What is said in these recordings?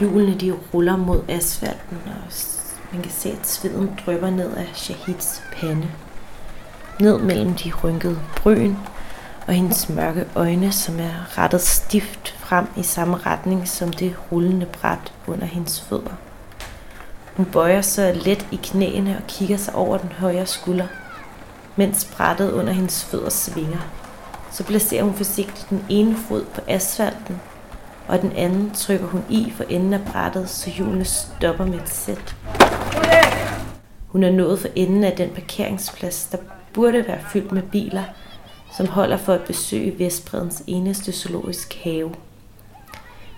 Hjulene de ruller mod asfalten, og man kan se, at sveden drypper ned af Shahids pande. Ned mellem de rynkede bryn og hendes mørke øjne, som er rettet stift frem i samme retning som det rullende bræt under hendes fødder. Hun bøjer sig let i knæene og kigger sig over den højre skulder, mens brættet under hendes fødder svinger. Så placerer hun forsigtigt den ene fod på asfalten og den anden trykker hun i for enden af brættet, så hjulene stopper med et sæt. Hun er nået for enden af den parkeringsplads, der burde være fyldt med biler, som holder for at besøge Vestbredens eneste zoologisk have.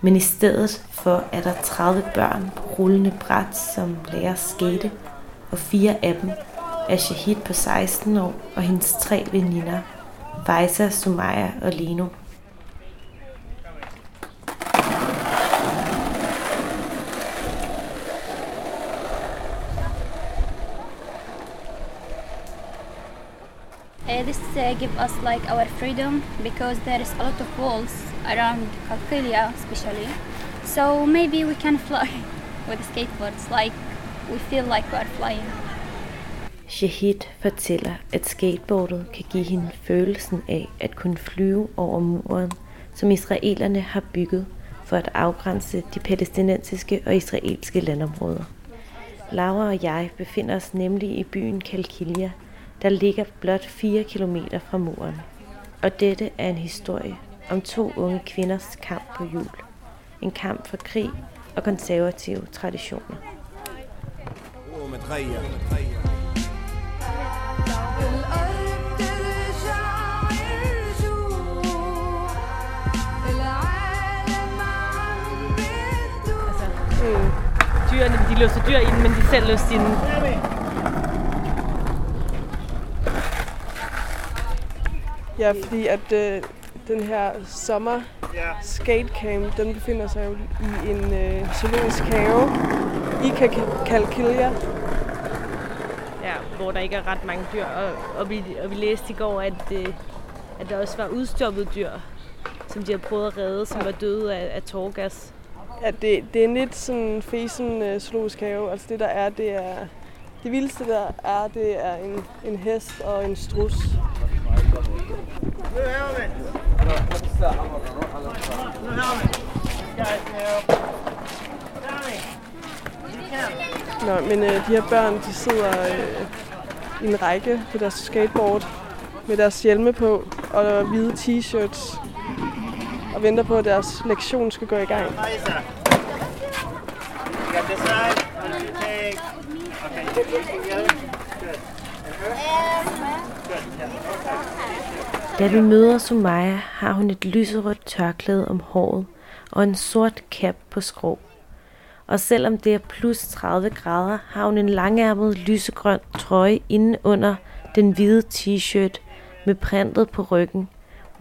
Men i stedet for er der 30 børn på rullende bræt, som lærer skate, og fire af dem er Shahid på 16 år og hendes tre veninder, Faisa, Sumaya og Lino. Uh, this uh, give us like our freedom because there is a lot of walls around Kalkilia especially. So maybe we can fly with skateboards like we feel like we are flying. Shahid fortæller, at skateboardet kan give hende følelsen af at kunne flyve over muren, som israelerne har bygget for at afgrænse de palæstinensiske og israelske landområder. Laura og jeg befinder os nemlig i byen Kalkilia, der ligger blot 4 km fra muren. Og dette er en historie om to unge kvinders kamp på jul. En kamp for krig og konservative traditioner. dyrene, de låser dyr ind, men de selv låser sine Ja, fordi at øh, den her sommer skatecamp, den befinder sig jo i en øh, zoologisk have i Kal- Kalkilia. Ja, hvor der ikke er ret mange dyr. Og, og, vi, og vi læste i går, at, øh, at der også var udstoppet dyr, som de har prøvet at redde, som var døde af, af tårgas. Ja, det, det er en lidt sådan fesen øh, zoologisk have. Altså det der er, det er... Det vildeste der er, det er en, en hest og en strus. Nå, men øh, de her børn, de sidder øh, i en række på deres skateboard med deres hjelme på og hvide t-shirts og venter på, at deres lektion skal gå i gang. Okay, da vi møder Sumaya, har hun et lyserødt tørklæde om håret og en sort cap på skrå. Og selvom det er plus 30 grader, har hun en langærmet lysegrøn trøje inde under den hvide t-shirt med printet på ryggen.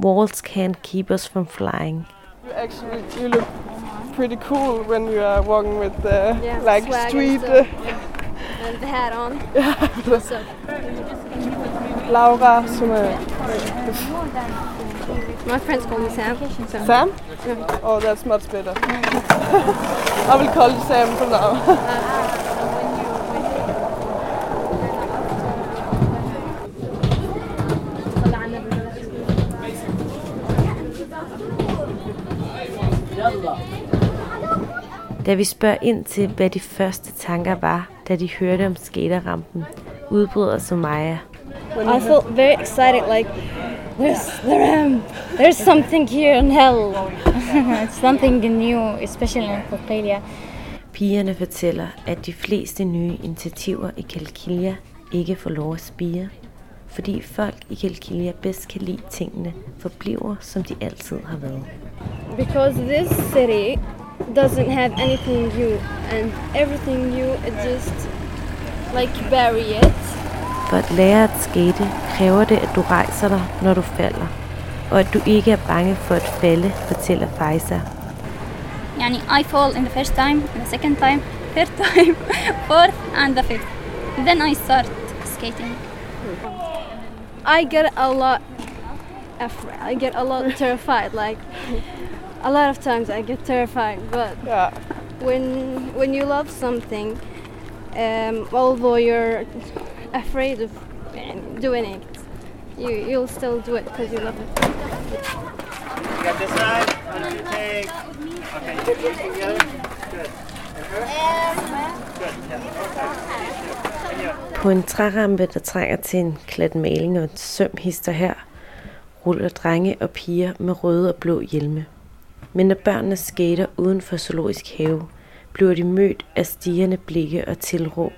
Walls can't keep us from flying. You actually you look pretty cool when you are walking with the Yeah, like street. Uh, and the hat on. so, Laura, som my friends call me Sam. So. Sam. Oh, that's much better. I will call you Sam from now. Da vi spørger ind til, hvad de første tanker var, da de hørte om skaterrampen, udbryder Sumaya. I felt very excited, like there's the ramp. There's something here in hell. it's something new, especially in Korea. Pigerne fortæller, at de fleste nye initiativer i Kalkilia ikke får lov at spire, fordi folk i Kalkilia bedst kan lide tingene forbliver, som de altid har været. Because this city doesn't have anything new and everything new it just like bury it. For at lære at skate kræver det, at du rejser dig, når du falder, og at du ikke er bange for at falde, fortæller Faisa. Yani, I fall in the first time, in the second time, third time, fourth and the fifth. Then I start skating. I get a lot afraid. I get a lot terrified. Like a lot of times, I get terrified. But Ja. when when you love something, um, although you're afraid of doing it, you you'll still do it because you love it. You got this side. Why don't you take? Okay, you facing the other. Good. And her. Good. Yeah. Okay. And you. På en trærampe, der trænger til en klat maling og en søm hister her, ruller drenge og piger med røde og blå hjelme. Men når børnene skater uden for zoologisk have, bliver de mødt af stigende blikke og tilråb.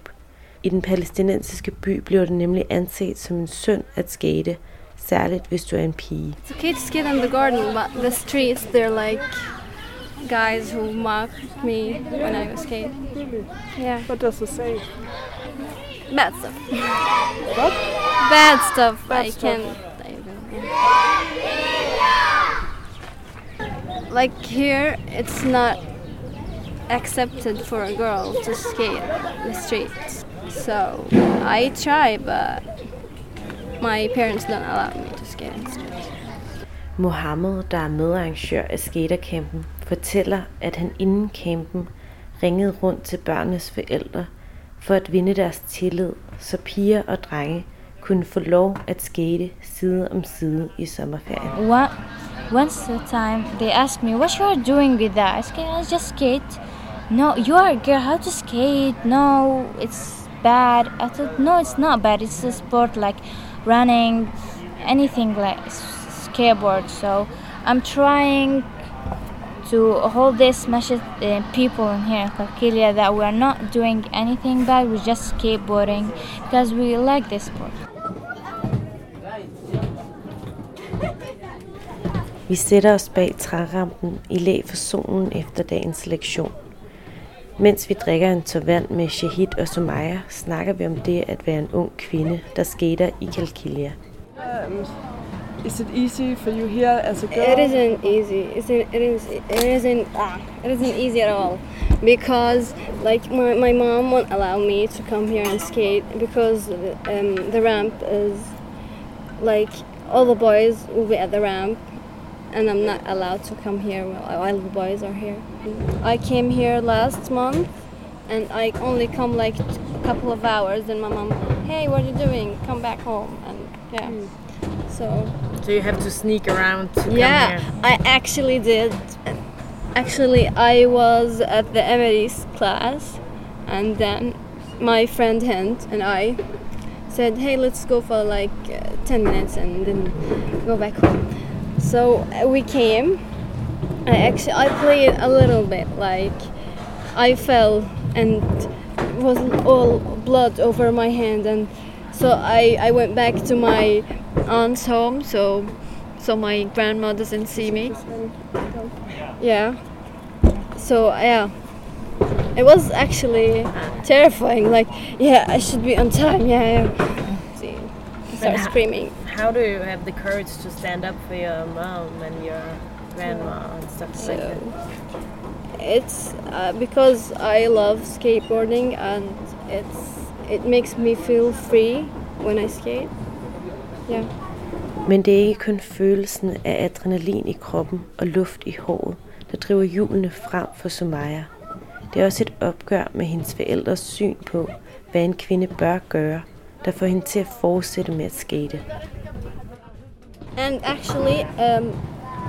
I den palæstinensiske by bliver det nemlig anset som en synd at skate, særligt hvis du er en pige. It's okay to skate in the garden, but the streets they're like guys who mock me when I skate. Yeah, What does it say? bad stuff. What? Bad stuff. Bad I stuff. can't. I don't- yeah. Like here, it's not accepted for a girl to skate the streets. So I try, but my parents don't allow me to skate in the streets. Mohammed, der er medarrangør af skatercampen, fortæller, at han inden campen ringede rundt til børnenes forældre for at vinde deres tillid, så piger og drenge kunne få lov at skate side om side i sommerferien. One, once a time they asked me, "What you are doing with that?" I said, "I just skate." No, you are a girl. How to skate? No, it's bad. I thought, no, it's not bad. It's a sport like running, anything like skateboard. So I'm trying to hold this message uh, people in here in Kalkilia that we are not doing anything bad. We're just skateboarding because we like this sport. Vi sætter os bag trærampen i læ for solen efter dagens lektion. Mens vi drikker en tår vand med Shahid og Sumaya, snakker vi om det at være en ung kvinde, der skater i Kalkilia. Um, is it easy for you here as a girl? It isn't easy. It's it is it isn't ah, it isn't easy at all because like my, my mom won't allow me to come here and skate because um, the ramp is like all the boys will be at the ramp and I'm not allowed to come here while, the boys are here. I came here last month and I only come like a couple of hours and my mom, hey, what are you doing? Come back home and yeah. So So you have to sneak around to yeah, come here. I actually did. Actually, I was at the Emily's class, and then my friend Hent and I said, "Hey, let's go for like uh, ten minutes and then go back home." So uh, we came. I actually I played a little bit. Like I fell and was all blood over my hand, and so I I went back to my aunt's home. So so my grandma doesn't see me. Yeah. So yeah, it was actually terrifying. Like yeah, I should be on time. Yeah. yeah. See, I start screaming. How do you have the courage to stand up for your mom and your grandma and stuff like So that? it's uh, because I love skateboarding and it's it makes me feel free when I skate. Yeah. Men det er ikke kun følelsen af adrenalin i kroppen og luft i håret, der driver hjulene frem for Sumaya. Det er også et opgør med hendes forældres syn på, hvad en kvinde bør gøre, der får hende til at fortsætte med at skate. And actually, um,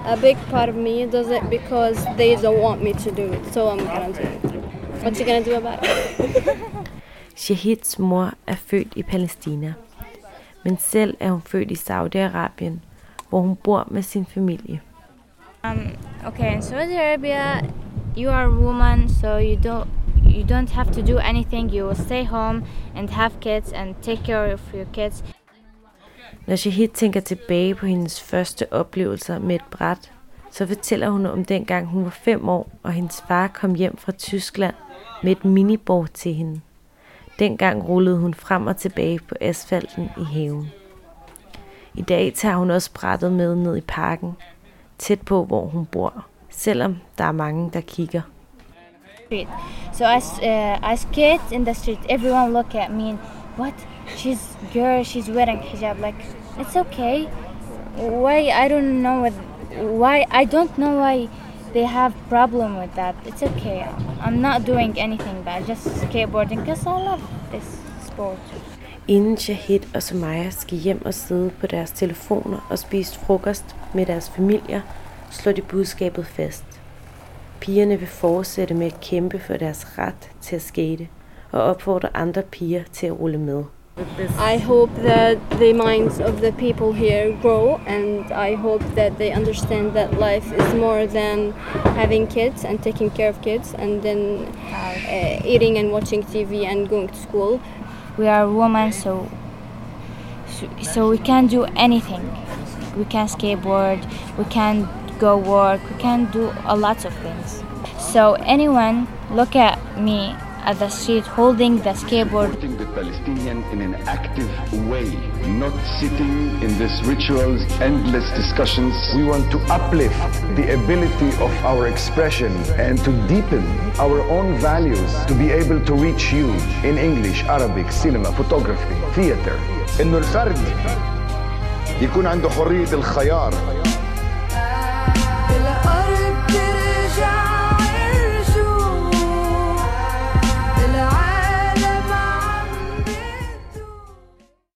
a big part of me does it because they don't want me to do it, so I'm gonna do it. What you gonna do about it? Shahids mor er født i Palæstina, men selv er hun født i Saudi-Arabien, hvor hun bor med sin familie. Um, okay, in Saudi Arabia, you are a woman, so you don't you don't have to do anything. You will stay home and have kids and take care of your kids. Når Shahid tænker tilbage på hendes første oplevelser med et bræt, så fortæller hun om dengang hun var fem år, og hendes far kom hjem fra Tyskland med et minibord til hende. Dengang rullede hun frem og tilbage på asfalten i haven. I dag tager hun også brættet med ned i parken, tæt på hvor hun bor, selvom der er mange, der kigger. So as uh, as kids in the street, everyone look at me and what? She's girl. She's wearing hijab. Like it's okay. Why I don't know what, why I don't know why they have problem with that. It's okay. I'm not doing anything bad. Just skateboarding because I love this sport. Inden Shahid og Sumaya skal hjem og sidde på deres telefoner og spise frokost med deres familier, slår de budskabet fast. Pigerne vil fortsætte med at kæmpe for deres ret til at skate og opfordre andre piger til at rulle med. I hope that the minds of the people here grow, and I hope that they understand that life is more than having kids and taking care of kids, and then uh, eating and watching TV and going to school. We are women, so so, so we can do anything. We can skateboard. We can go work. We can do a lot of things. So anyone look at me at the street holding the skateboard supporting the Palestinian in an active way, not sitting in these rituals, endless discussions. We want to uplift the ability of our expression and to deepen our own values to be able to reach you in English, Arabic, cinema, photography, theater. انه الفرد يكون عنده حريه الخيار